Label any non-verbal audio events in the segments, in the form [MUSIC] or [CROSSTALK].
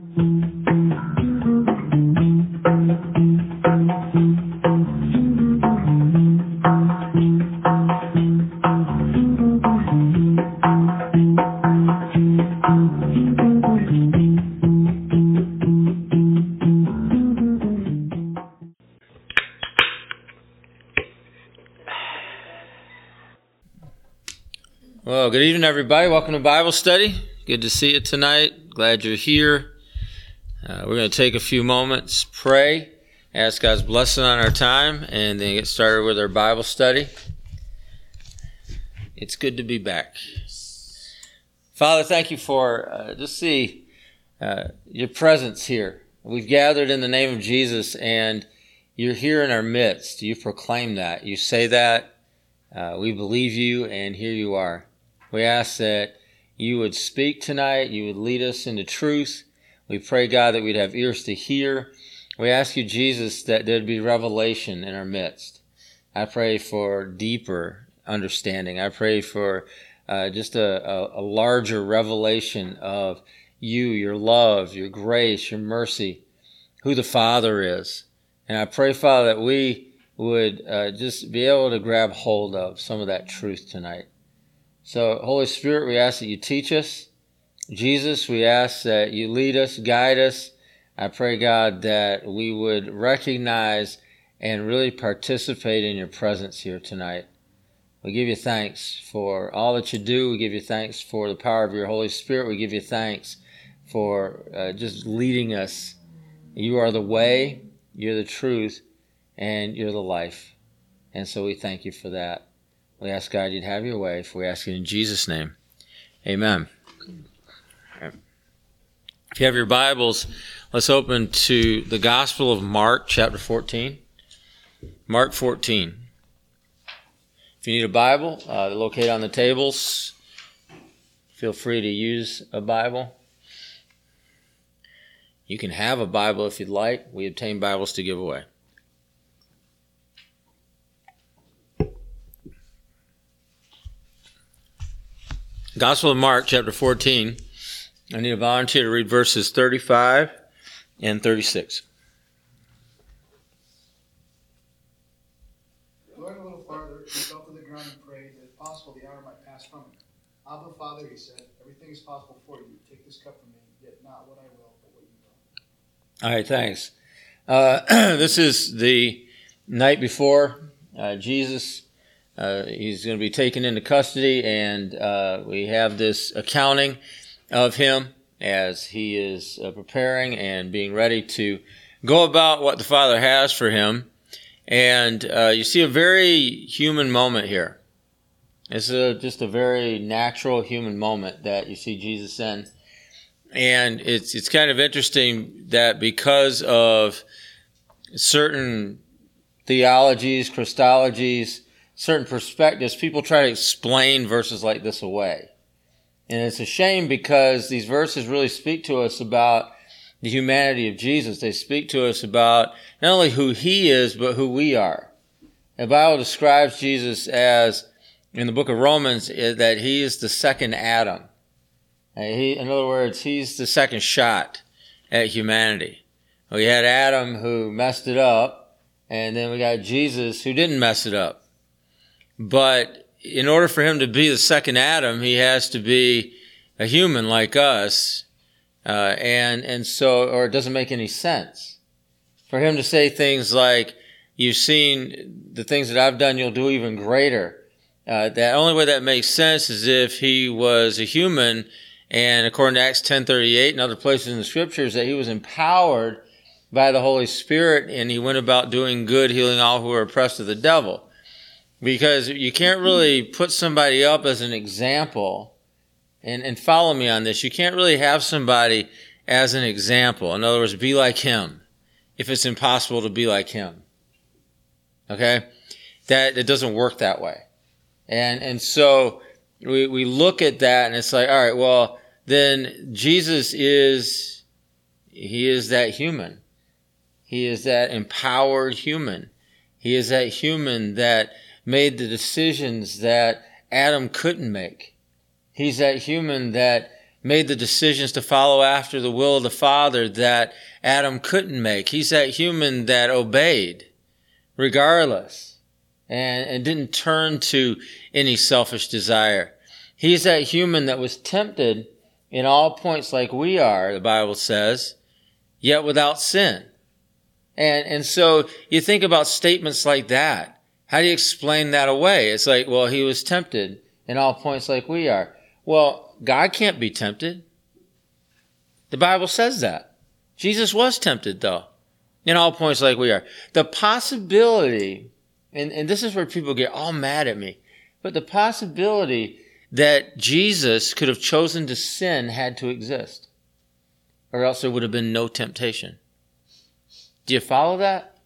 Well, good evening, everybody. Welcome to Bible study. Good to see you tonight. Glad you're here. Uh, we're going to take a few moments, pray, ask God's blessing on our time, and then get started with our Bible study. It's good to be back. Father, thank you for uh, just see uh, your presence here. We've gathered in the name of Jesus, and you're here in our midst. You proclaim that. You say that. Uh, we believe you, and here you are. We ask that you would speak tonight, you would lead us into truth. We pray, God, that we'd have ears to hear. We ask you, Jesus, that there'd be revelation in our midst. I pray for deeper understanding. I pray for uh, just a, a, a larger revelation of you, your love, your grace, your mercy, who the Father is. And I pray, Father, that we would uh, just be able to grab hold of some of that truth tonight. So, Holy Spirit, we ask that you teach us. Jesus, we ask that you lead us, guide us. I pray, God, that we would recognize and really participate in your presence here tonight. We give you thanks for all that you do. We give you thanks for the power of your Holy Spirit. We give you thanks for uh, just leading us. You are the way, you're the truth, and you're the life. And so we thank you for that. We ask God you'd have your way. We ask it in Jesus' name, Amen. If you have your Bibles, let's open to the Gospel of Mark, chapter 14. Mark 14. If you need a Bible, uh, located on the tables. Feel free to use a Bible. You can have a Bible if you'd like. We obtain Bibles to give away. Gospel of Mark, chapter 14. I need a volunteer to read verses 35 and 36. Going a little farther, he fell to the ground and prayed that if possible the hour might pass from him. Abba, Father, he said, everything is possible for you. Take this cup from me, yet not what I will, but what you will. All right, thanks. Uh, [CLEARS THROAT] this is the night before uh, Jesus uh, he's going to be taken into custody, and uh, we have this accounting of him as he is uh, preparing and being ready to go about what the Father has for him. And uh, you see a very human moment here. It's a, just a very natural human moment that you see Jesus in. And it's, it's kind of interesting that because of certain theologies, Christologies, certain perspectives, people try to explain verses like this away. And it's a shame because these verses really speak to us about the humanity of Jesus. They speak to us about not only who he is, but who we are. The Bible describes Jesus as, in the book of Romans, eh, that he is the second Adam. Eh, he, in other words, he's the second shot at humanity. We had Adam who messed it up, and then we got Jesus who didn't mess it up. But in order for him to be the second Adam, he has to be a human like us. Uh, and, and so, or it doesn't make any sense for him to say things like, you've seen the things that I've done, you'll do even greater. Uh, the only way that makes sense is if he was a human and according to Acts 10:38 and other places in the scriptures that he was empowered by the Holy Spirit and he went about doing good, healing all who were oppressed of the devil because you can't really put somebody up as an example and, and follow me on this. You can't really have somebody as an example. In other words, be like him if it's impossible to be like him. Okay? That it doesn't work that way. And and so we, we look at that and it's like, all right, well, then Jesus is he is that human. He is that empowered human. He is that human that made the decisions that Adam couldn't make. He's that human that made the decisions to follow after the will of the Father that Adam couldn't make. He's that human that obeyed regardless and, and didn't turn to any selfish desire. He's that human that was tempted in all points like we are, the Bible says, yet without sin. And, and so you think about statements like that. How do you explain that away? It's like, well, he was tempted in all points like we are. Well, God can't be tempted. The Bible says that. Jesus was tempted though, in all points like we are. The possibility, and, and this is where people get all mad at me, but the possibility that Jesus could have chosen to sin had to exist, or else there would have been no temptation. Do you follow that?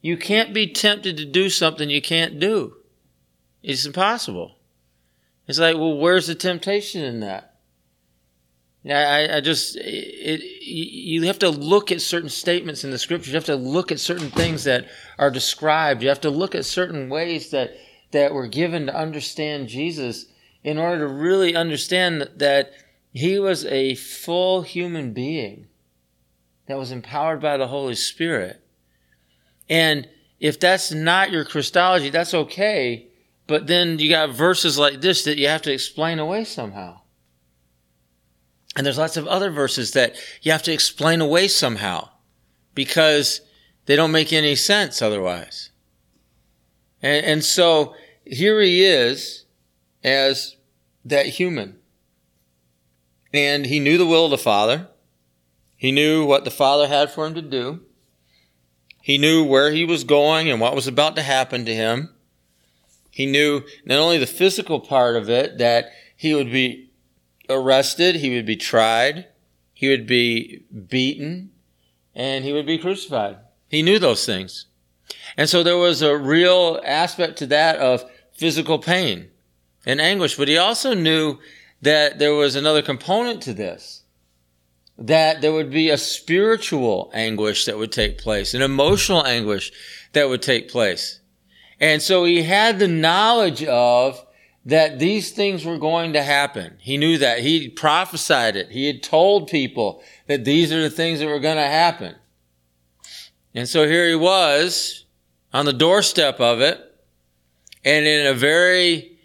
You can't be tempted to do something you can't do. It's impossible. It's like, well, where's the temptation in that? I, I just, it, you have to look at certain statements in the scriptures. You have to look at certain things that are described. You have to look at certain ways that, that were given to understand Jesus in order to really understand that he was a full human being that was empowered by the Holy Spirit. And if that's not your Christology, that's okay. But then you got verses like this that you have to explain away somehow. And there's lots of other verses that you have to explain away somehow because they don't make any sense otherwise. And, and so here he is as that human. And he knew the will of the Father. He knew what the Father had for him to do. He knew where he was going and what was about to happen to him. He knew not only the physical part of it, that he would be arrested, he would be tried, he would be beaten, and he would be crucified. He knew those things. And so there was a real aspect to that of physical pain and anguish, but he also knew that there was another component to this. That there would be a spiritual anguish that would take place, an emotional anguish that would take place. And so he had the knowledge of that these things were going to happen. He knew that. He prophesied it. He had told people that these are the things that were going to happen. And so here he was on the doorstep of it and in a very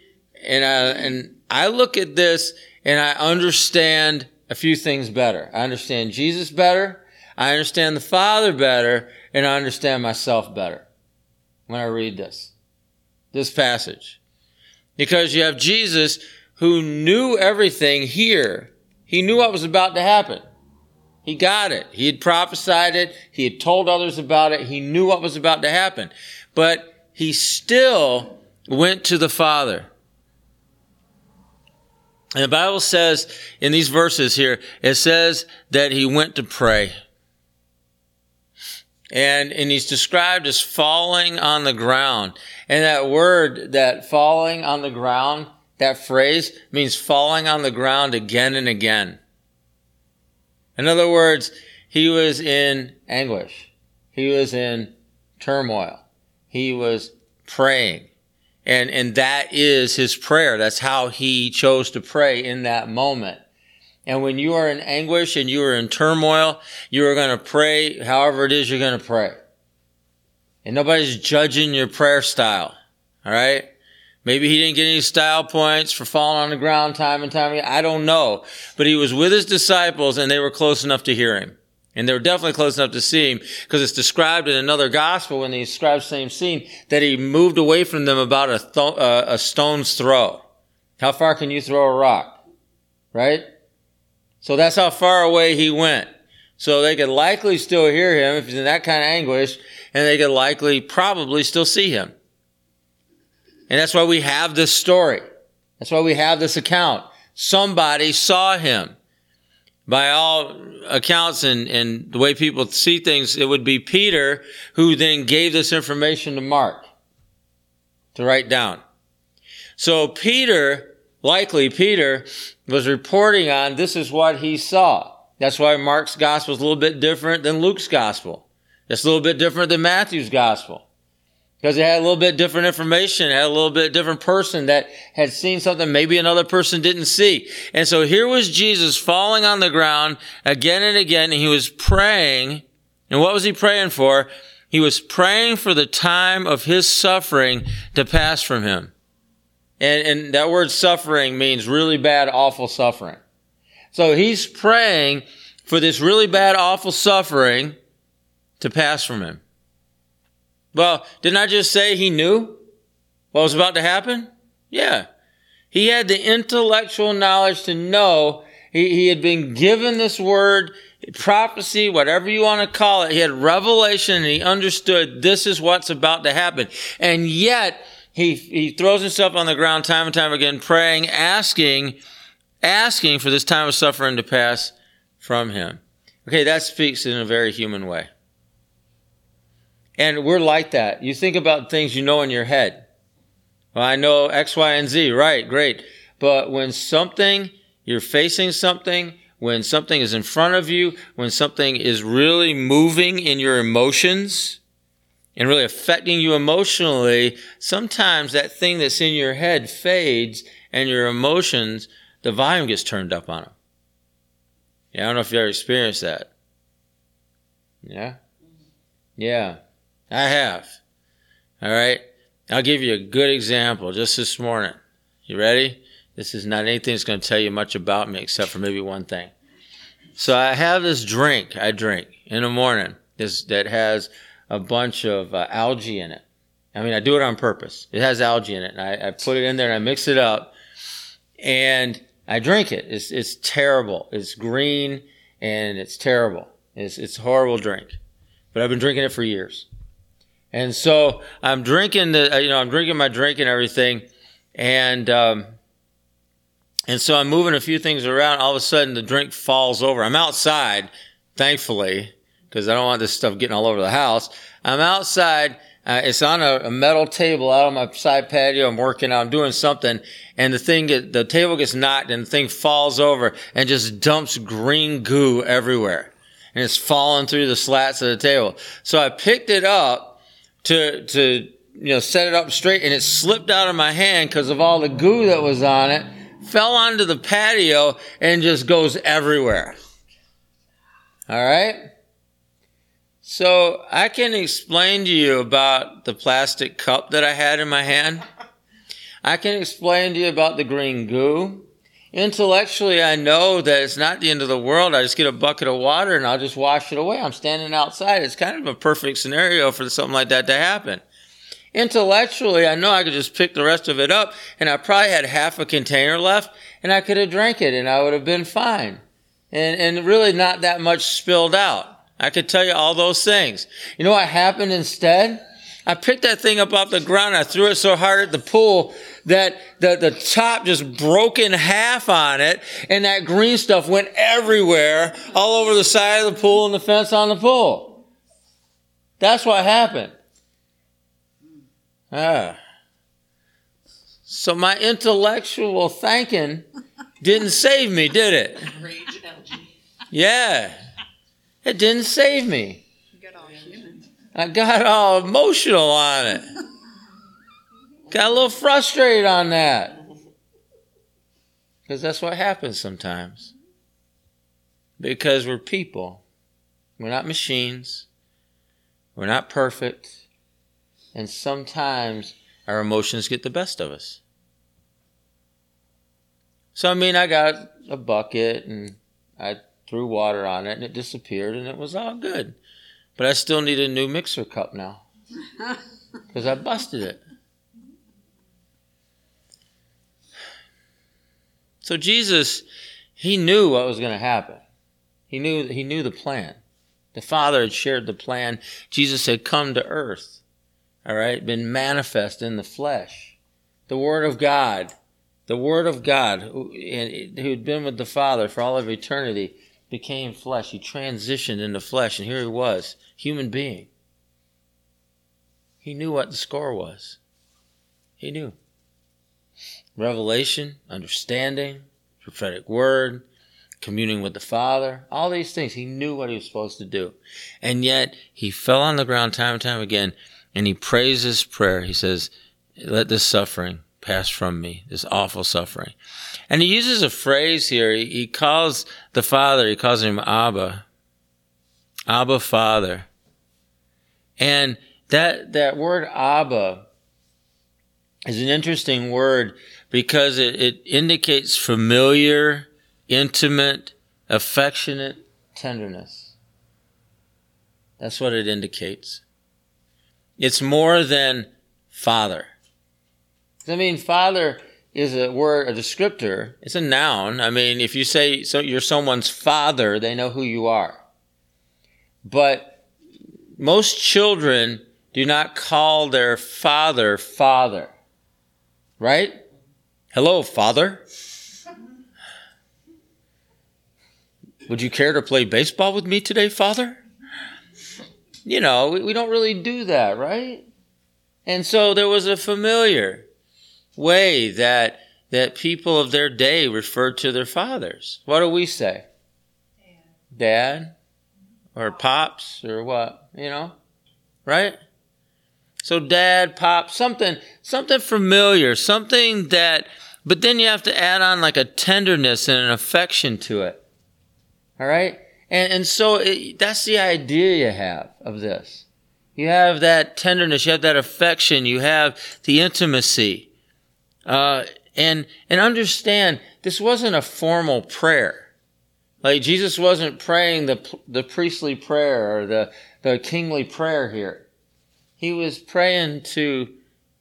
and I, and I look at this and I understand a few things better. I understand Jesus better. I understand the Father better and I understand myself better when I read this, this passage. Because you have Jesus who knew everything here. He knew what was about to happen. He got it. He had prophesied it. He had told others about it. He knew what was about to happen. But he still went to the Father. And the Bible says in these verses here, it says that he went to pray. And, and he's described as falling on the ground. And that word, that falling on the ground, that phrase means falling on the ground again and again. In other words, he was in anguish. He was in turmoil. He was praying. And, and that is his prayer. That's how he chose to pray in that moment. And when you are in anguish and you are in turmoil, you are going to pray however it is you're going to pray. And nobody's judging your prayer style. All right. Maybe he didn't get any style points for falling on the ground time and time again. I don't know. But he was with his disciples and they were close enough to hear him. And they were definitely close enough to see him because it's described in another gospel when he describes the same scene that he moved away from them about a, th- uh, a stone's throw. How far can you throw a rock? Right? So that's how far away he went. So they could likely still hear him if he's in that kind of anguish, and they could likely probably still see him. And that's why we have this story. That's why we have this account. Somebody saw him by all accounts and, and the way people see things, it would be Peter who then gave this information to Mark to write down. So Peter, likely Peter, was reporting on this is what he saw. That's why Mark's gospel is a little bit different than Luke's gospel. It's a little bit different than Matthew's gospel. Because it had a little bit different information, had a little bit different person that had seen something maybe another person didn't see. And so here was Jesus falling on the ground again and again, and he was praying. And what was he praying for? He was praying for the time of his suffering to pass from him. And, and that word suffering means really bad, awful suffering. So he's praying for this really bad, awful suffering to pass from him. Well, didn't I just say he knew what was about to happen? Yeah. He had the intellectual knowledge to know he, he had been given this word, prophecy, whatever you want to call it. He had revelation and he understood this is what's about to happen. And yet, he, he throws himself on the ground time and time again, praying, asking, asking for this time of suffering to pass from him. Okay, that speaks in a very human way. And we're like that. You think about things you know in your head. Well, I know X, Y, and Z. Right, great. But when something, you're facing something, when something is in front of you, when something is really moving in your emotions and really affecting you emotionally, sometimes that thing that's in your head fades and your emotions, the volume gets turned up on them. Yeah, I don't know if you ever experienced that. Yeah? Yeah. I have. All right. I'll give you a good example just this morning. You ready? This is not anything that's going to tell you much about me except for maybe one thing. So I have this drink I drink in the morning this, that has a bunch of uh, algae in it. I mean, I do it on purpose. It has algae in it. And I, I put it in there and I mix it up and I drink it. It's, it's terrible. It's green and it's terrible. It's, it's a horrible drink. But I've been drinking it for years. And so I'm drinking the, uh, you know, I'm drinking my drink and everything. And, um, and so I'm moving a few things around. All of a sudden the drink falls over. I'm outside, thankfully, because I don't want this stuff getting all over the house. I'm outside. Uh, it's on a, a, metal table out on my side patio. I'm working out, I'm doing something. And the thing, get, the table gets knocked and the thing falls over and just dumps green goo everywhere. And it's falling through the slats of the table. So I picked it up to to you know set it up straight, and it slipped out of my hand because of all the goo that was on it. Fell onto the patio and just goes everywhere. All right. So I can explain to you about the plastic cup that I had in my hand. I can explain to you about the green goo. Intellectually, I know that it's not the end of the world. I just get a bucket of water and I'll just wash it away. I'm standing outside. It's kind of a perfect scenario for something like that to happen. Intellectually, I know I could just pick the rest of it up and I probably had half a container left and I could have drank it and I would have been fine. And, and really not that much spilled out. I could tell you all those things. You know what happened instead? I picked that thing up off the ground. I threw it so hard at the pool that the, the top just broke in half on it and that green stuff went everywhere, all over the side of the pool and the fence on the pool. That's what happened. Ah. So my intellectual thinking didn't save me, did it? Yeah. It didn't save me. I got all emotional on it. Got a little frustrated on that. Because that's what happens sometimes. Because we're people. We're not machines. We're not perfect. And sometimes our emotions get the best of us. So, I mean, I got a bucket and I threw water on it and it disappeared and it was all good. But I still need a new mixer cup now [LAUGHS] because I busted it. So Jesus, he knew what was going to happen. He knew he knew the plan. The Father had shared the plan. Jesus had come to earth. All right, been manifest in the flesh. The Word of God, the Word of God, who had been with the Father for all of eternity, became flesh. He transitioned into flesh, and here he was, human being. He knew what the score was. He knew. Revelation, understanding, prophetic word, communing with the Father, all these things. He knew what he was supposed to do. And yet, he fell on the ground time and time again, and he prays this prayer. He says, Let this suffering pass from me, this awful suffering. And he uses a phrase here. He, he calls the Father, he calls him Abba. Abba Father. And that, that word Abba is an interesting word because it, it indicates familiar, intimate, affectionate tenderness. That's what it indicates. It's more than father. I mean, father is a word, a descriptor. It's a noun. I mean, if you say so you're someone's father, they know who you are. But most children do not call their father father. Right? Hello, father. Would you care to play baseball with me today, father? You know, we, we don't really do that, right? And so there was a familiar way that that people of their day referred to their fathers. What do we say? Dad. Or pops or what? You know? Right? So dad, pop, something something familiar, something that but then you have to add on like a tenderness and an affection to it. All right? And and so it, that's the idea you have of this. You have that tenderness, you have that affection, you have the intimacy. Uh, and and understand this wasn't a formal prayer. Like Jesus wasn't praying the the priestly prayer or the the kingly prayer here. He was praying to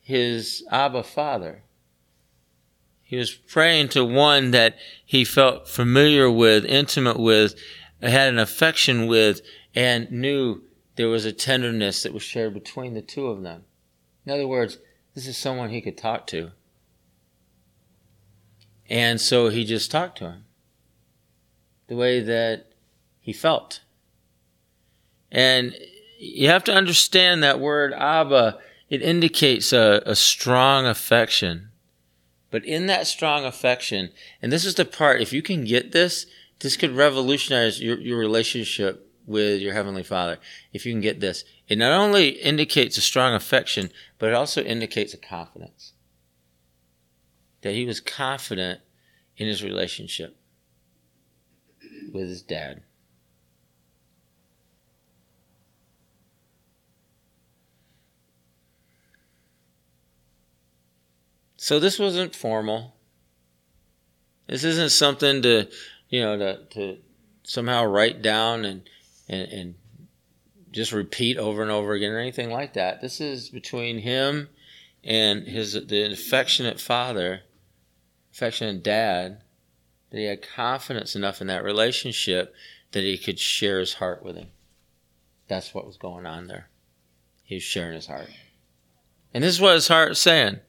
his Abba Father. He was praying to one that he felt familiar with, intimate with, had an affection with, and knew there was a tenderness that was shared between the two of them. In other words, this is someone he could talk to. And so he just talked to him the way that he felt. And you have to understand that word Abba, it indicates a, a strong affection. But in that strong affection, and this is the part, if you can get this, this could revolutionize your, your relationship with your Heavenly Father. If you can get this, it not only indicates a strong affection, but it also indicates a confidence that he was confident in his relationship with his dad. So this wasn't formal. This isn't something to, you know, to, to somehow write down and, and, and just repeat over and over again or anything like that. This is between him and his the affectionate father, affectionate dad, that he had confidence enough in that relationship that he could share his heart with him. That's what was going on there. He was sharing his heart. And this is what his heart is saying,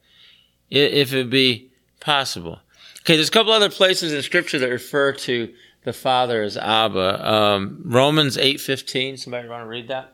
if it be possible. Okay, there's a couple other places in Scripture that refer to the Father as Abba. Um, Romans 8.15, somebody want to read that?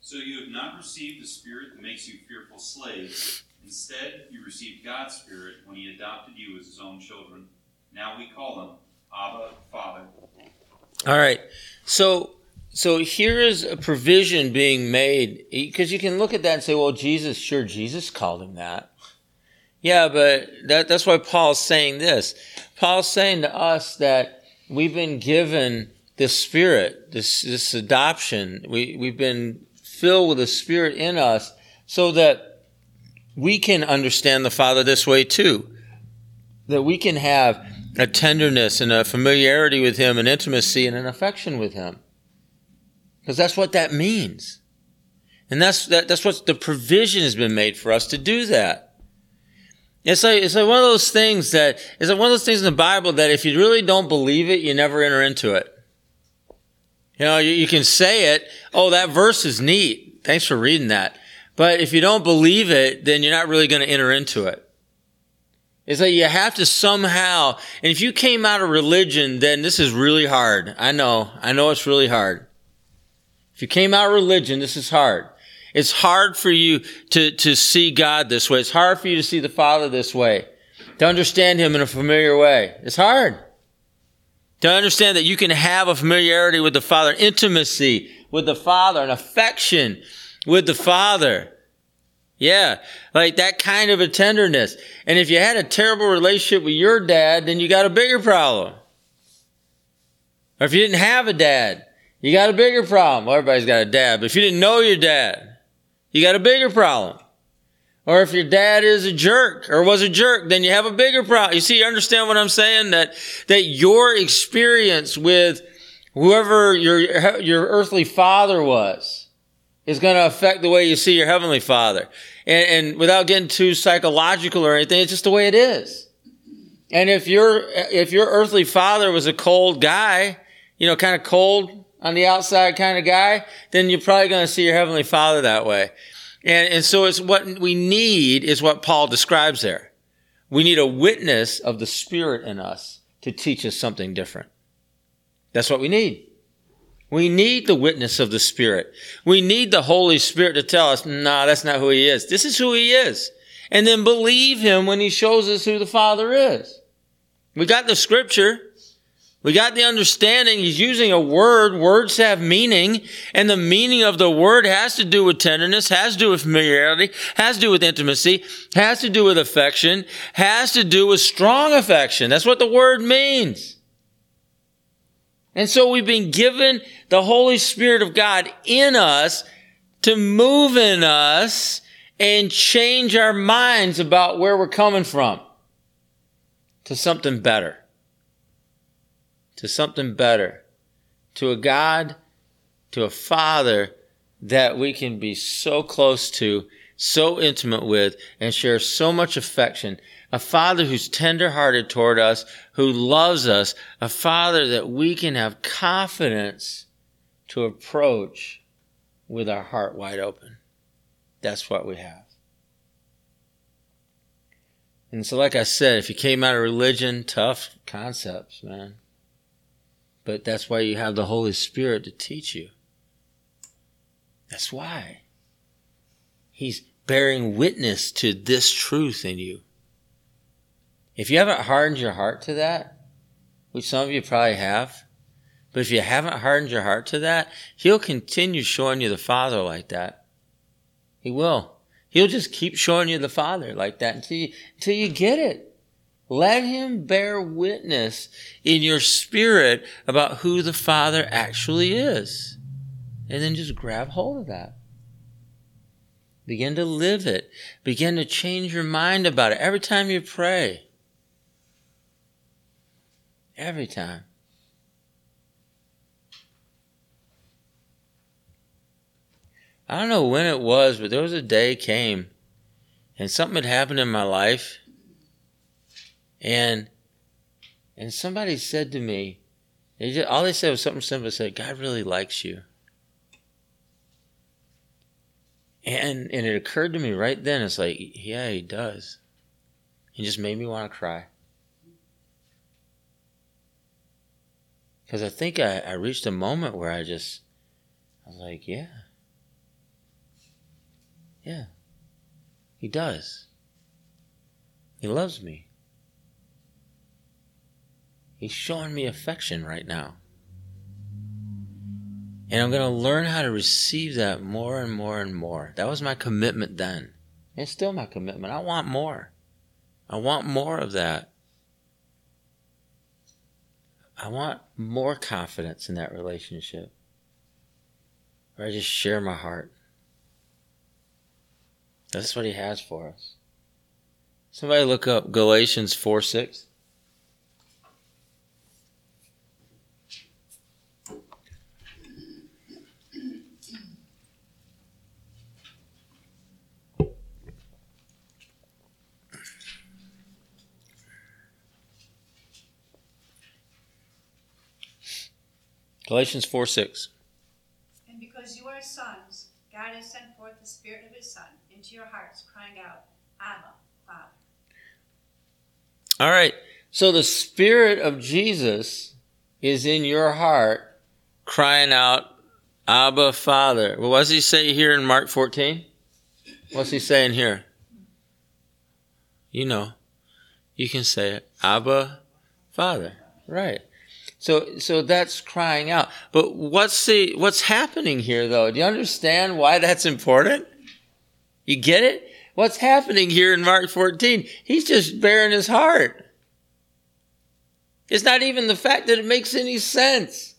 So you have not received the Spirit that makes you fearful slaves. Instead, you received God's Spirit when He adopted you as His own children. Now we call them Abba, Father. All right. So so here is a provision being made because you can look at that and say, well, Jesus, sure, Jesus called him that. Yeah, but that, that's why Paul's saying this. Paul's saying to us that we've been given this spirit, this, this adoption. We, we've been filled with the spirit in us so that we can understand the Father this way too. That we can have a tenderness and a familiarity with Him, an intimacy and an affection with Him. Because that's what that means. And that's, that, that's what the provision has been made for us to do that. It's like, it's like one of those things that, it's like one of those things in the Bible that if you really don't believe it, you never enter into it. You know, you, you can say it, oh, that verse is neat. Thanks for reading that. But if you don't believe it, then you're not really going to enter into it. It's like you have to somehow, and if you came out of religion, then this is really hard. I know. I know it's really hard. If you came out of religion, this is hard. It's hard for you to, to see God this way. It's hard for you to see the Father this way, to understand Him in a familiar way. It's hard. To understand that you can have a familiarity with the Father, intimacy with the Father, an affection with the Father. Yeah, like that kind of a tenderness. And if you had a terrible relationship with your dad, then you got a bigger problem. Or if you didn't have a dad, you got a bigger problem. Well, everybody's got a dad, but if you didn't know your dad, you got a bigger problem. Or if your dad is a jerk or was a jerk, then you have a bigger problem. You see, you understand what I'm saying? That, that your experience with whoever your, your earthly father was is going to affect the way you see your heavenly father. And, and without getting too psychological or anything, it's just the way it is. And if your, if your earthly father was a cold guy, you know, kind of cold on the outside kind of guy, then you're probably going to see your heavenly father that way. And, and so it's what we need is what Paul describes there. We need a witness of the Spirit in us to teach us something different. That's what we need. We need the witness of the Spirit. We need the Holy Spirit to tell us, nah, that's not who He is. This is who He is. And then believe Him when He shows us who the Father is. We got the scripture. We got the understanding he's using a word. Words have meaning, and the meaning of the word has to do with tenderness, has to do with familiarity, has to do with intimacy, has to do with affection, has to do with strong affection. That's what the word means. And so we've been given the Holy Spirit of God in us to move in us and change our minds about where we're coming from to something better to something better, to a God, to a Father that we can be so close to, so intimate with, and share so much affection. A Father who's tenderhearted toward us, who loves us, a Father that we can have confidence to approach with our heart wide open. That's what we have. And so, like I said, if you came out of religion, tough concepts, man. But that's why you have the Holy Spirit to teach you. That's why. He's bearing witness to this truth in you. If you haven't hardened your heart to that, which some of you probably have, but if you haven't hardened your heart to that, He'll continue showing you the Father like that. He will. He'll just keep showing you the Father like that until you, until you get it. Let him bear witness in your spirit about who the Father actually is. And then just grab hold of that. Begin to live it. Begin to change your mind about it every time you pray. Every time. I don't know when it was, but there was a day came and something had happened in my life and and somebody said to me, they just, all they said was something simple. Said, "God really likes you." And and it occurred to me right then. It's like, yeah, He does. He just made me want to cry. Because I think I, I reached a moment where I just, I was like, yeah. Yeah. He does. He loves me. He's showing me affection right now. And I'm going to learn how to receive that more and more and more. That was my commitment then. It's still my commitment. I want more. I want more of that. I want more confidence in that relationship. Where I just share my heart. That's what he has for us. Somebody look up Galatians 4 6. Galatians 4 6. And because you are sons, God has sent forth the Spirit of His Son into your hearts, crying out, Abba, Father. All right. So the Spirit of Jesus is in your heart, crying out, Abba, Father. Well, what does he say here in Mark 14? What's he saying here? You know. You can say it. Abba, Father. Right. So, so that's crying out. But what's the, what's happening here though? Do you understand why that's important? You get it? What's happening here in Mark 14? He's just baring his heart. It's not even the fact that it makes any sense.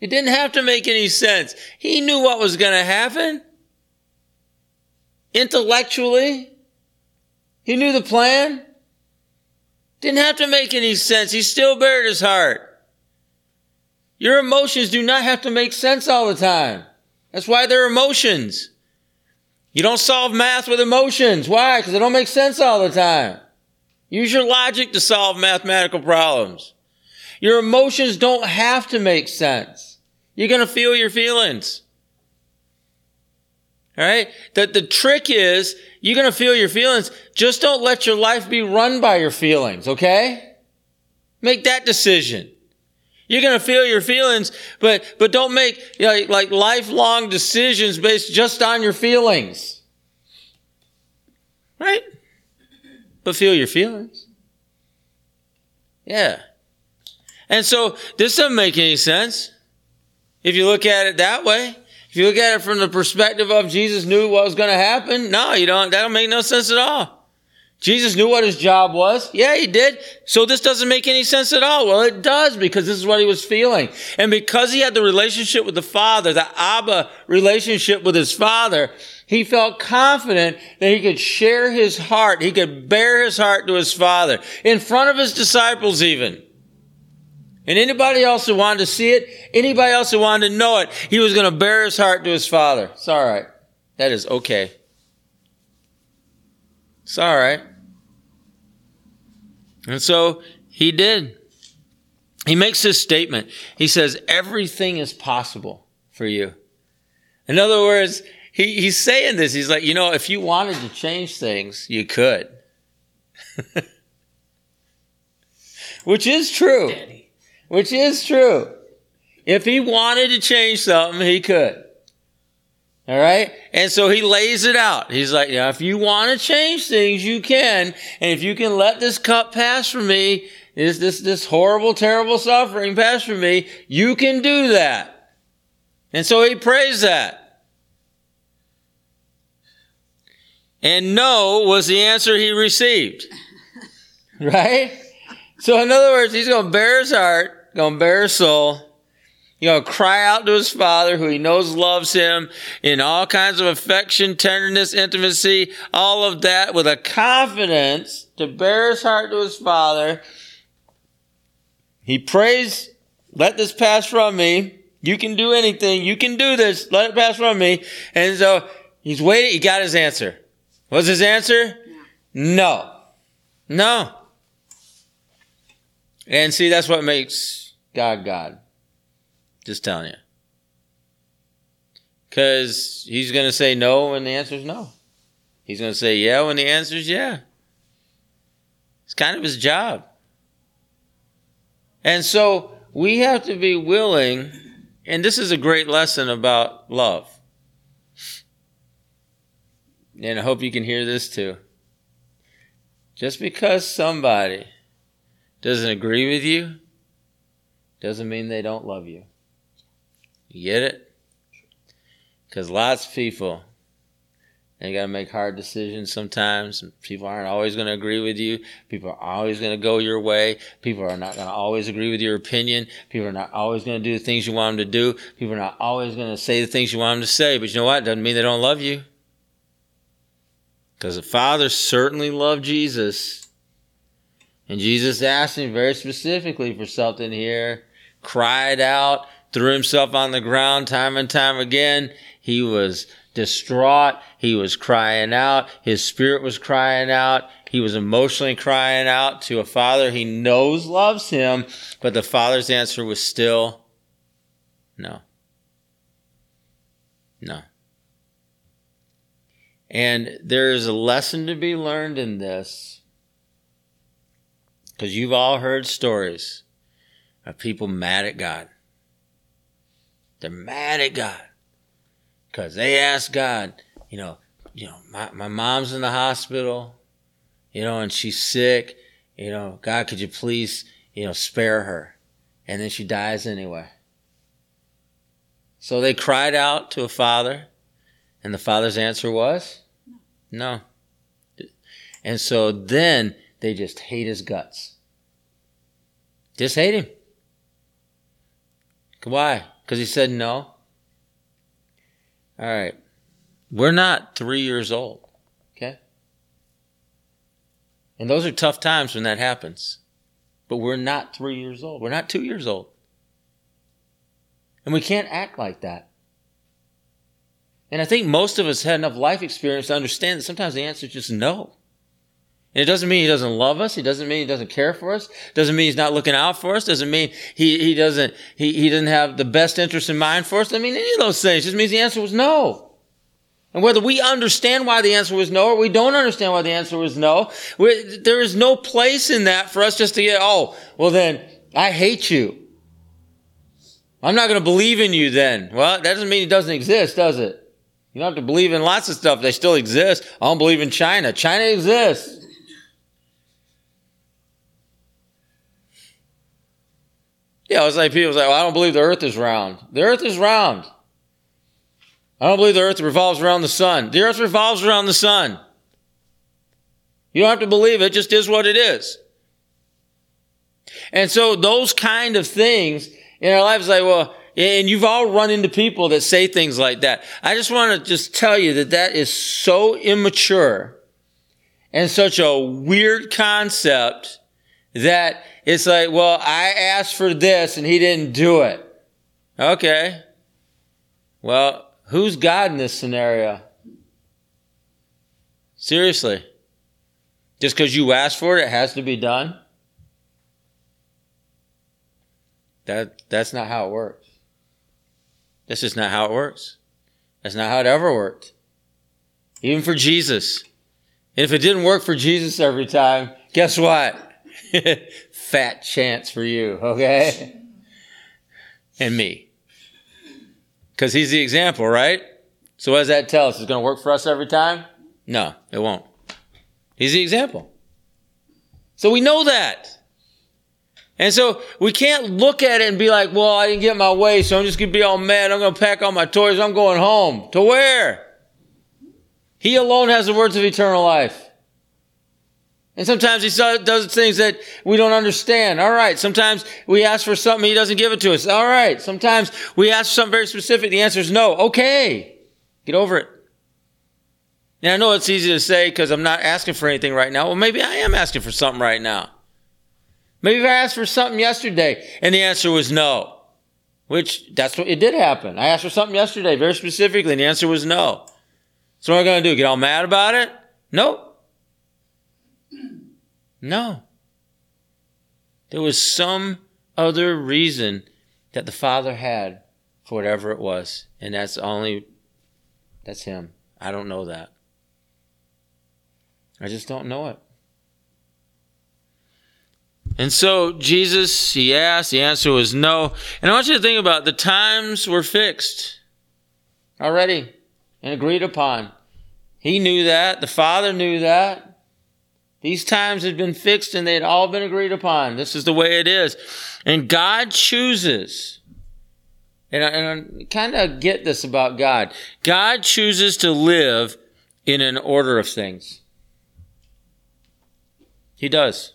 It didn't have to make any sense. He knew what was going to happen. Intellectually, he knew the plan. Didn't have to make any sense. He still bared his heart. Your emotions do not have to make sense all the time. That's why they're emotions. You don't solve math with emotions. Why? Because they don't make sense all the time. Use your logic to solve mathematical problems. Your emotions don't have to make sense. You're going to feel your feelings. All right? The, the trick is you're going to feel your feelings. Just don't let your life be run by your feelings, okay? Make that decision. You're going to feel your feelings, but, but don't make you know, like lifelong decisions based just on your feelings. Right? But feel your feelings. Yeah. And so this doesn't make any sense if you look at it that way. If you look at it from the perspective of Jesus knew what was going to happen, no, you don't, that'll make no sense at all. Jesus knew what his job was. Yeah, he did. So this doesn't make any sense at all. Well, it does because this is what he was feeling. And because he had the relationship with the Father, the Abba relationship with his Father, he felt confident that he could share his heart. He could bare his heart to his Father in front of his disciples even. And anybody else who wanted to see it, anybody else who wanted to know it, he was going to bare his heart to his father. It's all right. That is okay. It's all right. And so he did. He makes this statement. He says, everything is possible for you. In other words, he, he's saying this. He's like, you know, if you wanted to change things, you could. [LAUGHS] Which is true. Which is true. If he wanted to change something, he could. All right. And so he lays it out. He's like, yeah, if you want to change things, you can. And if you can let this cup pass from me, this, this, this horrible, terrible suffering pass from me, you can do that. And so he prays that. And no was the answer he received. [LAUGHS] right? So in other words, he's going to bare his heart, going to bare his soul, you know, cry out to his father who he knows loves him in all kinds of affection, tenderness, intimacy, all of that with a confidence to bare his heart to his father. He prays, let this pass from me. You can do anything. You can do this. Let it pass from me. And so he's waiting. He got his answer. What's his answer? No. No. And see, that's what makes God God. Just telling you. Because he's going to say no when the answer is no. He's going to say yeah when the answer is yeah. It's kind of his job. And so we have to be willing, and this is a great lesson about love. And I hope you can hear this too. Just because somebody doesn't agree with you doesn't mean they don't love you. You get it? Because lots of people, they got to make hard decisions sometimes. People aren't always going to agree with you. People are always going to go your way. People are not going to always agree with your opinion. People are not always going to do the things you want them to do. People are not always going to say the things you want them to say. But you know what? Doesn't mean they don't love you. Because the Father certainly loved Jesus. And Jesus asked him very specifically for something here, cried out, threw himself on the ground time and time again. He was distraught. He was crying out. His spirit was crying out. He was emotionally crying out to a father he knows loves him, but the father's answer was still no. No. And there is a lesson to be learned in this because you've all heard stories of people mad at God. They're mad at God. Because they asked God, you know, you know, my, my mom's in the hospital, you know, and she's sick. You know, God, could you please, you know, spare her? And then she dies anyway. So they cried out to a father, and the father's answer was no. And so then they just hate his guts. Just hate him. Why? Because he said no. All right. We're not three years old. Okay? And those are tough times when that happens. But we're not three years old. We're not two years old. And we can't act like that. And I think most of us had enough life experience to understand that sometimes the answer is just no. It doesn't mean he doesn't love us. It doesn't mean he doesn't care for us. Doesn't mean he's not looking out for us. Doesn't mean he, he doesn't, he, he doesn't have the best interest in mind for us. I mean, any of those things. It just means the answer was no. And whether we understand why the answer was no or we don't understand why the answer was no, there is no place in that for us just to get, oh, well then, I hate you. I'm not going to believe in you then. Well, that doesn't mean it doesn't exist, does it? You don't have to believe in lots of stuff. They still exist. I don't believe in China. China exists. Yeah, it's like people say, well, I don't believe the earth is round. The earth is round. I don't believe the earth revolves around the sun. The earth revolves around the sun. You don't have to believe it, it just is what it is. And so those kind of things in our lives, like, well, and you've all run into people that say things like that. I just want to just tell you that that is so immature and such a weird concept that it's like, well, I asked for this and he didn't do it. Okay. Well, who's God in this scenario? Seriously. Just because you asked for it, it has to be done? That, that's not how it works. That's just not how it works. That's not how it ever worked. Even for Jesus. And if it didn't work for Jesus every time, guess what? [LAUGHS] fat chance for you, okay? And me. Because he's the example, right? So what does that tell us? Is it going to work for us every time? No, it won't. He's the example. So we know that. And so we can't look at it and be like, well, I didn't get my way, so I'm just going to be all mad. I'm going to pack all my toys. I'm going home. To where? He alone has the words of eternal life. And sometimes he does things that we don't understand. All right. Sometimes we ask for something, he doesn't give it to us. All right. Sometimes we ask for something very specific. The answer is no. Okay. Get over it. And I know it's easy to say because I'm not asking for anything right now. Well, maybe I am asking for something right now. Maybe I asked for something yesterday and the answer was no. Which, that's what, it did happen. I asked for something yesterday very specifically and the answer was no. So what am I going to do? Get all mad about it? Nope. No. There was some other reason that the Father had for whatever it was. And that's only, that's Him. I don't know that. I just don't know it. And so Jesus, he asked, the answer was no. And I want you to think about the times were fixed already and agreed upon. He knew that. The Father knew that. These times had been fixed and they had all been agreed upon. This is the way it is. And God chooses. And I, and I kind of get this about God. God chooses to live in an order of things. He does.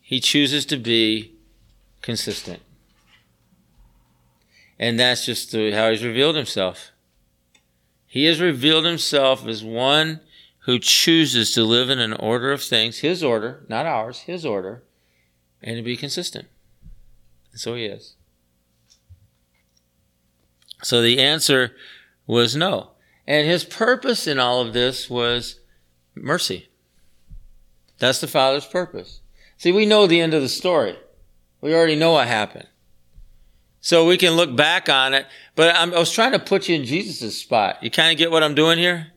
He chooses to be consistent. And that's just how he's revealed himself. He has revealed himself as one who chooses to live in an order of things, his order, not ours, his order, and to be consistent. And so he is. So the answer was no. And his purpose in all of this was mercy. That's the Father's purpose. See, we know the end of the story. We already know what happened. So we can look back on it, but I'm, i was trying to put you in Jesus' spot. You kind of get what I'm doing here?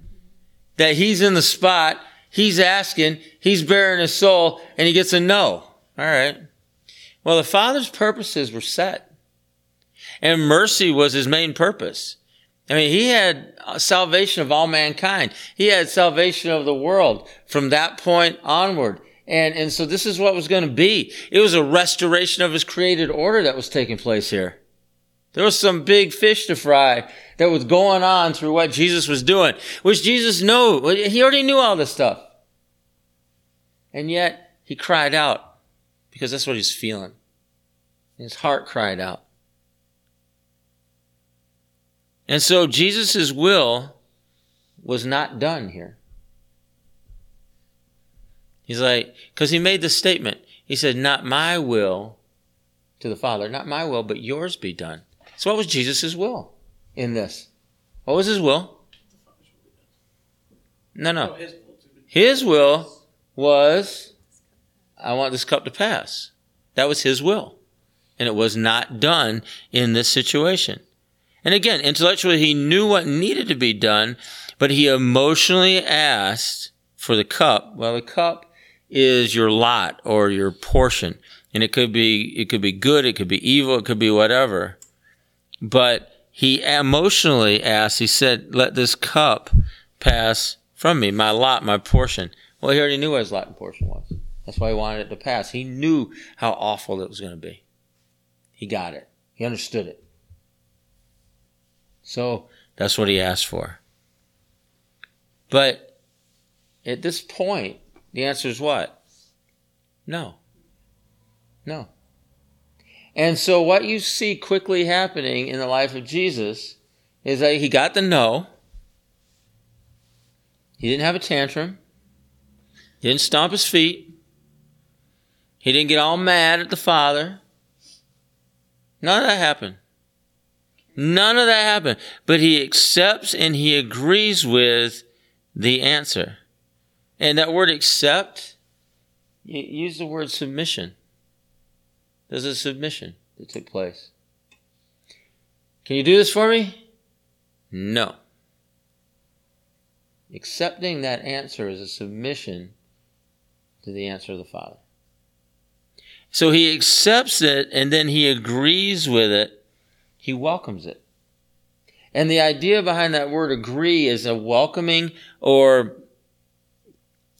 That he's in the spot, he's asking, he's baring his soul, and he gets a no. All right. Well, the Father's purposes were set, and mercy was his main purpose. I mean, he had uh, salvation of all mankind. He had salvation of the world from that point onward. And, and so this is what was going to be. It was a restoration of his created order that was taking place here. There was some big fish to fry that was going on through what Jesus was doing, which Jesus knew. He already knew all this stuff. And yet he cried out because that's what he's feeling. His heart cried out. And so Jesus' will was not done here. He's like, because he made the statement. He said, Not my will to the Father, not my will, but yours be done. So, what was Jesus' will in this? What was his will? No, no. His will was, I want this cup to pass. That was his will. And it was not done in this situation. And again, intellectually, he knew what needed to be done, but he emotionally asked for the cup. Well, the cup is your lot or your portion. And it could be, it could be good, it could be evil, it could be whatever. But he emotionally asked, he said, let this cup pass from me, my lot, my portion. Well, he already knew what his lot and portion was. That's why he wanted it to pass. He knew how awful it was going to be. He got it. He understood it. So that's what he asked for. But at this point, the answer is what? No. No. And so what you see quickly happening in the life of Jesus is that he got the no. He didn't have a tantrum. He didn't stomp his feet. He didn't get all mad at the Father. None of that happened. None of that happened. But he accepts and he agrees with the answer. And that word accept, use the word submission. There's a submission that took place. Can you do this for me? No. Accepting that answer is a submission to the answer of the Father. So he accepts it and then he agrees with it. He welcomes it. And the idea behind that word agree is a welcoming or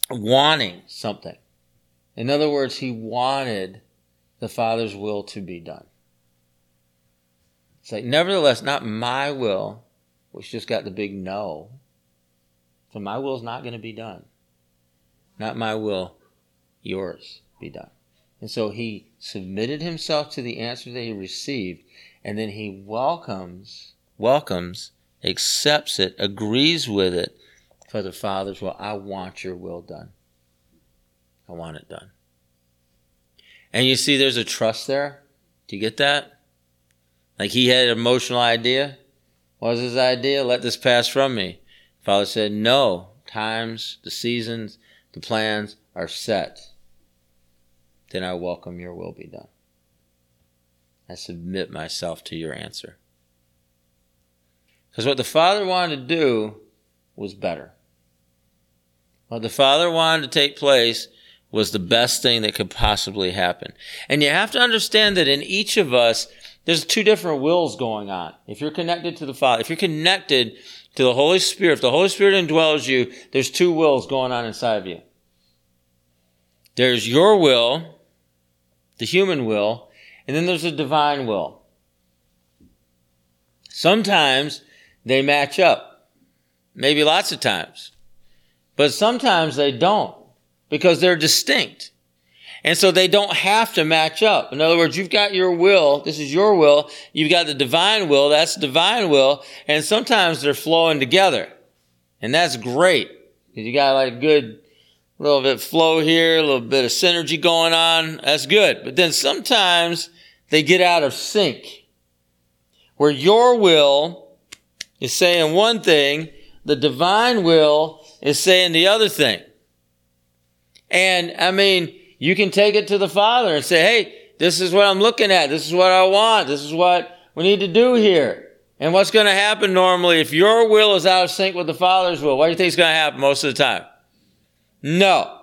wanting something. In other words, he wanted the Father's will to be done. It's like, nevertheless, not my will, which just got the big no. So my will is not going to be done. Not my will, yours be done. And so he submitted himself to the answer that he received, and then he welcomes, welcomes, accepts it, agrees with it, for the Father's will. I want your will done. I want it done. And you see, there's a trust there. Do you get that? Like he had an emotional idea. What was his idea? Let this pass from me. Father said, No. Times, the seasons, the plans are set. Then I welcome your will be done. I submit myself to your answer. Because what the Father wanted to do was better. What the Father wanted to take place was the best thing that could possibly happen. And you have to understand that in each of us, there's two different wills going on. If you're connected to the Father, if you're connected to the Holy Spirit, if the Holy Spirit indwells you, there's two wills going on inside of you. There's your will, the human will, and then there's a divine will. Sometimes they match up. Maybe lots of times. But sometimes they don't because they're distinct. And so they don't have to match up. In other words, you've got your will. This is your will. You've got the divine will. That's divine will. And sometimes they're flowing together. And that's great. You got like a good little bit flow here, a little bit of synergy going on. That's good. But then sometimes they get out of sync. Where your will is saying one thing, the divine will is saying the other thing. And I mean, you can take it to the Father and say, hey, this is what I'm looking at. This is what I want. This is what we need to do here. And what's going to happen normally if your will is out of sync with the Father's will? What do you think is going to happen most of the time? No.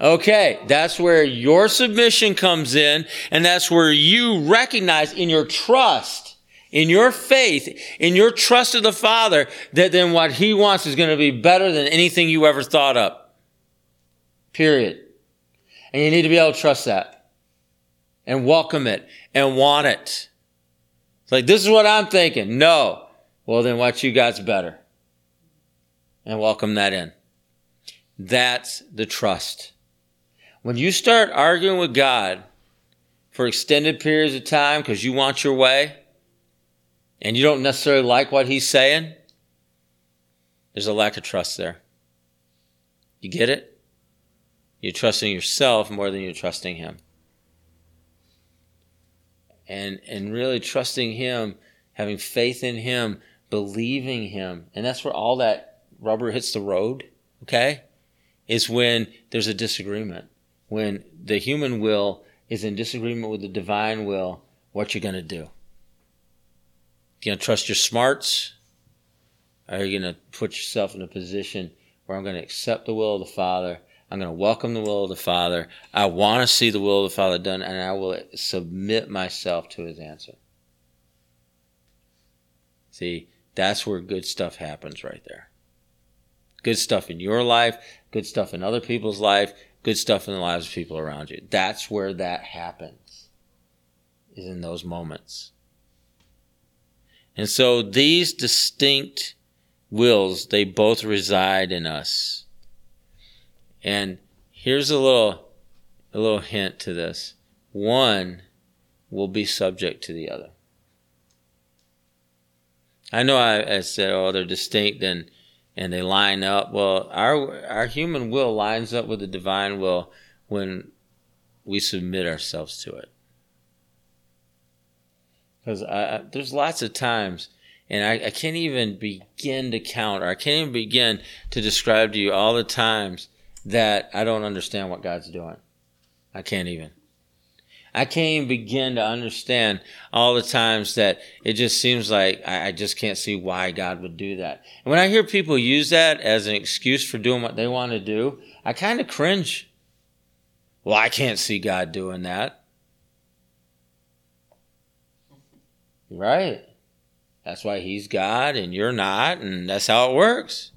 Okay, that's where your submission comes in, and that's where you recognize in your trust in your faith, in your trust of the Father, that then what He wants is going to be better than anything you ever thought up. Period. And you need to be able to trust that and welcome it and want it. It's like, this is what I'm thinking. No. Well, then what you got's better. And welcome that in. That's the trust. When you start arguing with God for extended periods of time because you want your way and you don't necessarily like what He's saying, there's a lack of trust there. You get it? You're trusting yourself more than you're trusting Him. And, and really trusting Him, having faith in Him, believing Him. And that's where all that rubber hits the road, okay? Is when there's a disagreement. When the human will is in disagreement with the divine will, what you're going to do. You going to trust your smarts? Or are you going to put yourself in a position where I'm going to accept the will of the Father I'm going to welcome the will of the Father. I want to see the will of the Father done, and I will submit myself to his answer. See, that's where good stuff happens right there. Good stuff in your life, good stuff in other people's life, good stuff in the lives of people around you. That's where that happens, is in those moments. And so these distinct wills, they both reside in us. And here's a little a little hint to this. One will be subject to the other. I know I, I said, oh, they're distinct and and they line up. Well, our our human will lines up with the divine will when we submit ourselves to it. Because there's lots of times, and I, I can't even begin to count, or I can't even begin to describe to you all the times that I don't understand what God's doing. I can't even. I can't even begin to understand all the times that it just seems like I, I, just can't see why God would do that. And when I hear people use that as an excuse for doing what they want to do, I kind of cringe. Well, I can't see God doing that. Right. That's why He's God and you're not, and that's how it works.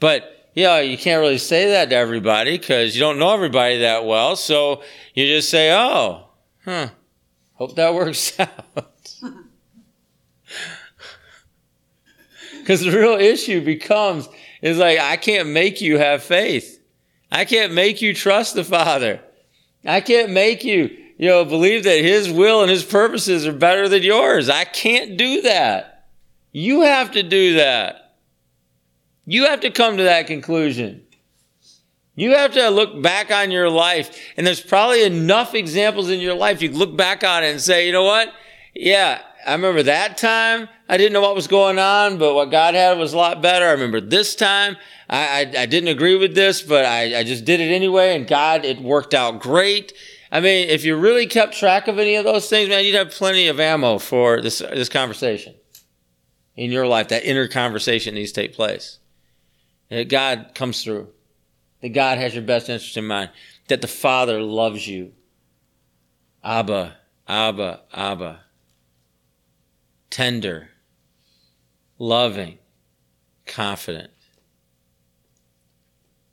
But yeah, you can't really say that to everybody because you don't know everybody that well. So you just say, oh, huh, hope that works [LAUGHS] out. [LAUGHS] Because the real issue becomes is like, I can't make you have faith. I can't make you trust the Father. I can't make you, you know, believe that His will and His purposes are better than yours. I can't do that. You have to do that. You have to come to that conclusion. You have to look back on your life, and there's probably enough examples in your life you look back on it and say, you know what? Yeah, I remember that time I didn't know what was going on, but what God had was a lot better. I remember this time I, I, I didn't agree with this, but I, I just did it anyway, and God, it worked out great. I mean, if you really kept track of any of those things, man, you'd have plenty of ammo for this this conversation in your life. That inner conversation needs to take place that God comes through, that God has your best interest in mind, that the Father loves you. Abba, Abba, Abba. Tender, loving, confident.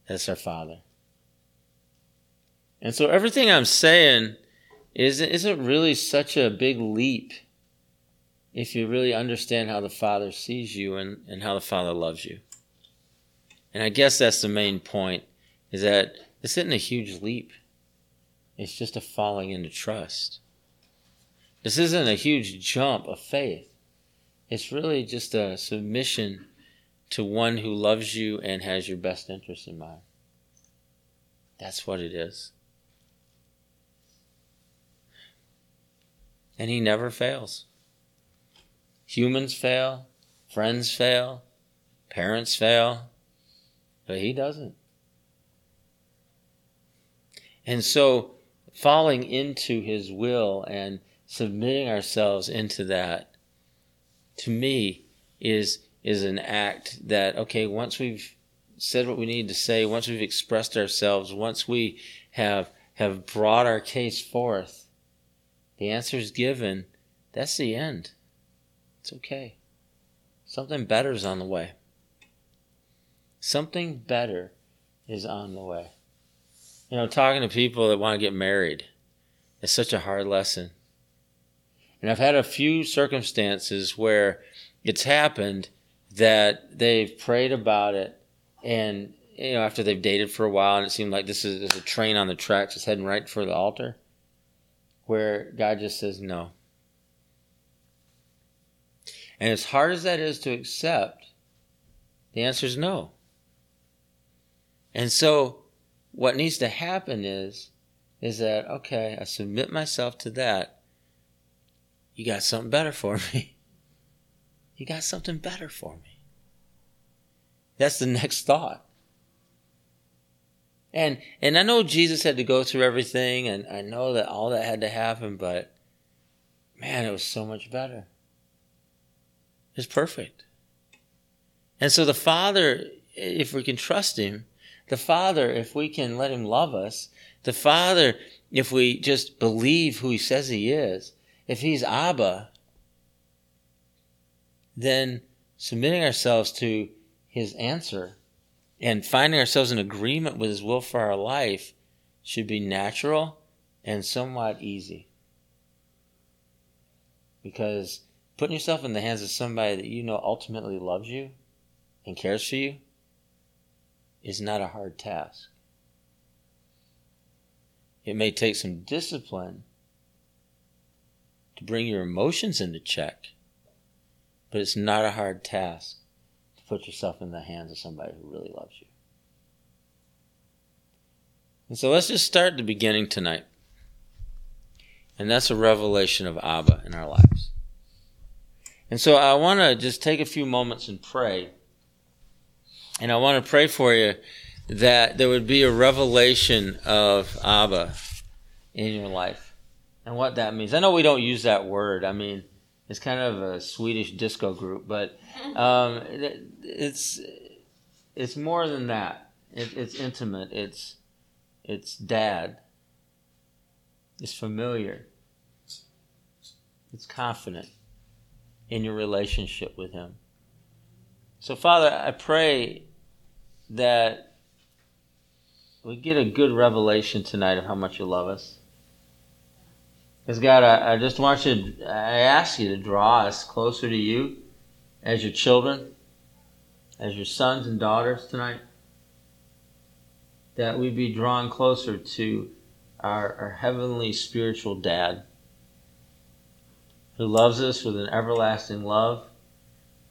That's our Father. And so everything I'm saying isn't, isn't really such a big leap if you really understand how the Father sees you and, and how the Father loves you. And I guess that's the main point is that this isn't a huge leap. It's just a falling into trust. This isn't a huge jump of faith. It's really just a submission to one who loves you and has your best interest in mind. That's what it is. And he never fails. Humans fail, friends fail, parents fail, but he doesn't. And so, falling into his will and submitting ourselves into that, to me, is is an act that okay. Once we've said what we need to say, once we've expressed ourselves, once we have have brought our case forth, the answer is given. that's the end. It's okay. Something better is on the way. Something better is on the way. You know, talking to people that want to get married is such a hard lesson. And I've had a few circumstances where it's happened that they've prayed about it and you know after they've dated for a while and it seemed like this is, is a train on the tracks just heading right for the altar where god just says no and as hard as that is to accept the answer is no and so what needs to happen is is that okay i submit myself to that. You got something better for me. [LAUGHS] You got something better for me. That's the next thought. And and i know jesus had to go through everything and i know that all that had to happen but man it was so much better. It's perfect. And so the father if we can trust him the Father, if we can let Him love us, the Father, if we just believe who He says He is, if He's Abba, then submitting ourselves to His answer and finding ourselves in agreement with His will for our life should be natural and somewhat easy. Because putting yourself in the hands of somebody that you know ultimately loves you and cares for you is not a hard task. It may take some discipline to bring your emotions into check, but it's not a hard task to put yourself in the hands of somebody who really loves you. And so let's just start at the beginning tonight. And that's a revelation of Abba in our lives. And so I want to just take a few moments and pray and I want to pray for you that there would be a revelation of Abba in your life and what that means. I know we don't use that word. I mean, it's kind of a Swedish disco group, but [LAUGHS] um, it, it's it's more than that. It, it's intimate. It's it's dad. It's familiar. It's confident in your relationship with him. So, Father, I pray that we get a good revelation tonight of how much you love us. Because, God, I, I just want you, to, I ask you to draw us closer to you as your children, as your sons and daughters tonight. That we be drawn closer to our, our heavenly spiritual dad who loves us with an everlasting love,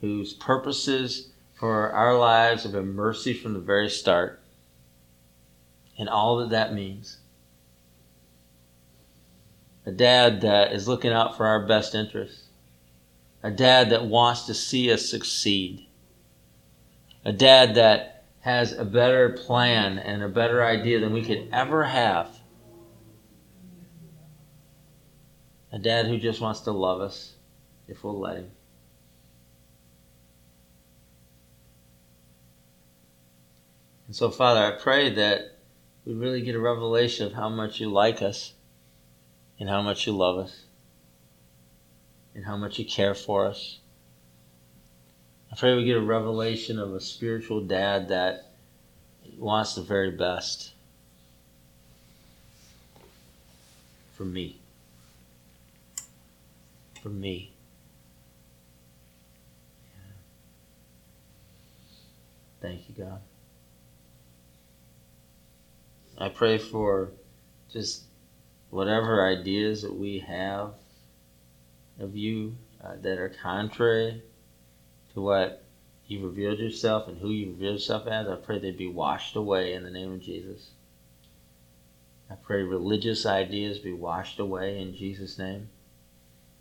whose purposes for our lives have been mercy from the very start and all that that means. A dad that is looking out for our best interests. A dad that wants to see us succeed. A dad that has a better plan and a better idea than we could ever have. A dad who just wants to love us if we'll let him. And so, Father, I pray that we really get a revelation of how much you like us and how much you love us and how much you care for us. I pray we get a revelation of a spiritual dad that wants the very best for me. For me. Thank you, God. I pray for just whatever ideas that we have of you uh, that are contrary to what you revealed yourself and who you revealed yourself as, I pray they be washed away in the name of Jesus. I pray religious ideas be washed away in Jesus' name.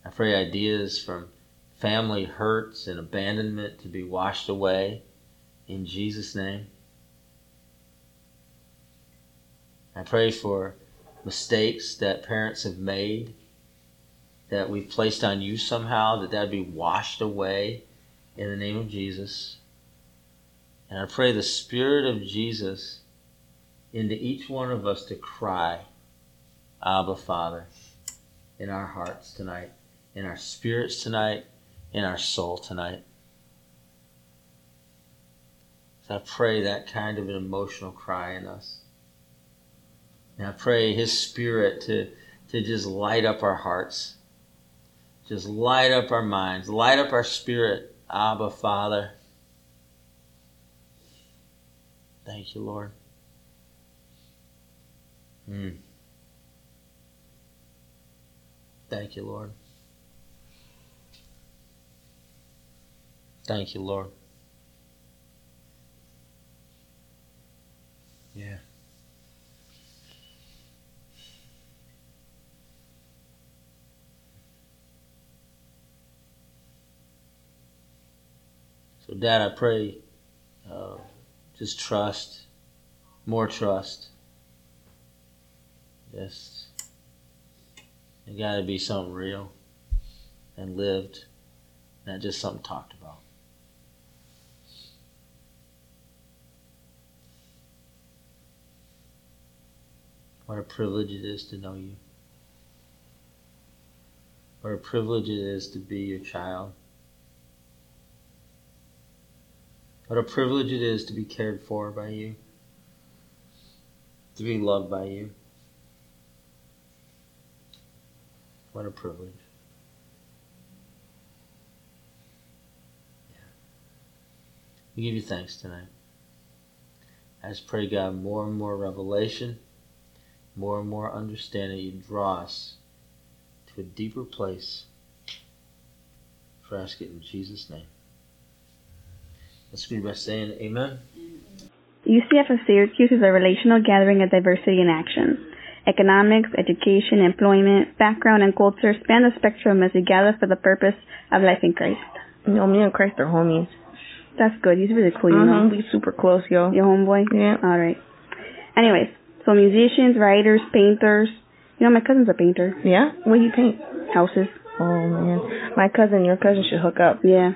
I pray ideas from family hurts and abandonment to be washed away in Jesus' name. I pray for mistakes that parents have made that we've placed on you somehow, that that'd be washed away in the name of Jesus. And I pray the Spirit of Jesus into each one of us to cry, Abba, Father, in our hearts tonight. in our spirits tonight, in our soul tonight. So I pray that kind of an emotional cry in us. And I pray His Spirit to, to just light up our hearts, just light up our minds, light up our spirit. Abba, Father. Thank you, Lord. Mm. Thank you, Lord. Thank you, Lord. Yeah. So, Dad, I pray uh, just trust, more trust. Just, it got to be something real and lived, not just something talked about. What a privilege it is to know you. What a privilege it is to be your child. What a privilege it is to be cared for by you, to be loved by you. What a privilege. Yeah. We give you thanks tonight. I just pray, God, more and more revelation, more and more understanding. You draw us to a deeper place. For ask it in Jesus' name. Let's begin by saying amen. UCF of Syracuse is a relational gathering of diversity in action. Economics, education, employment, background, and culture span the spectrum as we gather for the purpose of life in Christ. You know, me and Christ are homies. That's good. He's really cool, you Mm-hmm. know. We super close, yo. Your homeboy? Yeah. All right. Anyways, so musicians, writers, painters. You know, my cousin's a painter. Yeah? What do you paint? Houses. Oh, man. My cousin, your cousin should hook up. Yeah.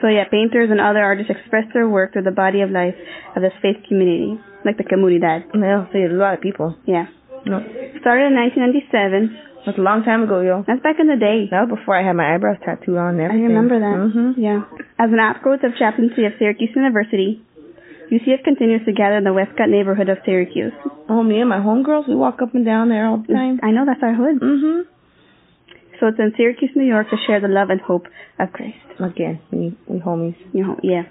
So yeah, painters and other artists express their work through the body of life of this faith community, like the comunidad. Yeah, see, a lot of people. Yeah. No. Started in 1997. That's a long time ago, yo. That's back in the day. That was before I had my eyebrows tattooed on and I remember that. Mm-hmm. Yeah. As an outgrowth of chaplaincy of Syracuse University, UCF continues to gather in the Westcott neighborhood of Syracuse. Oh, me and my homegirls, we walk up and down there all the time. I know that's our hood. Mm-hmm. So it's in Syracuse, New York to share the love and hope of Christ. Again, we, we homies. You know, yeah.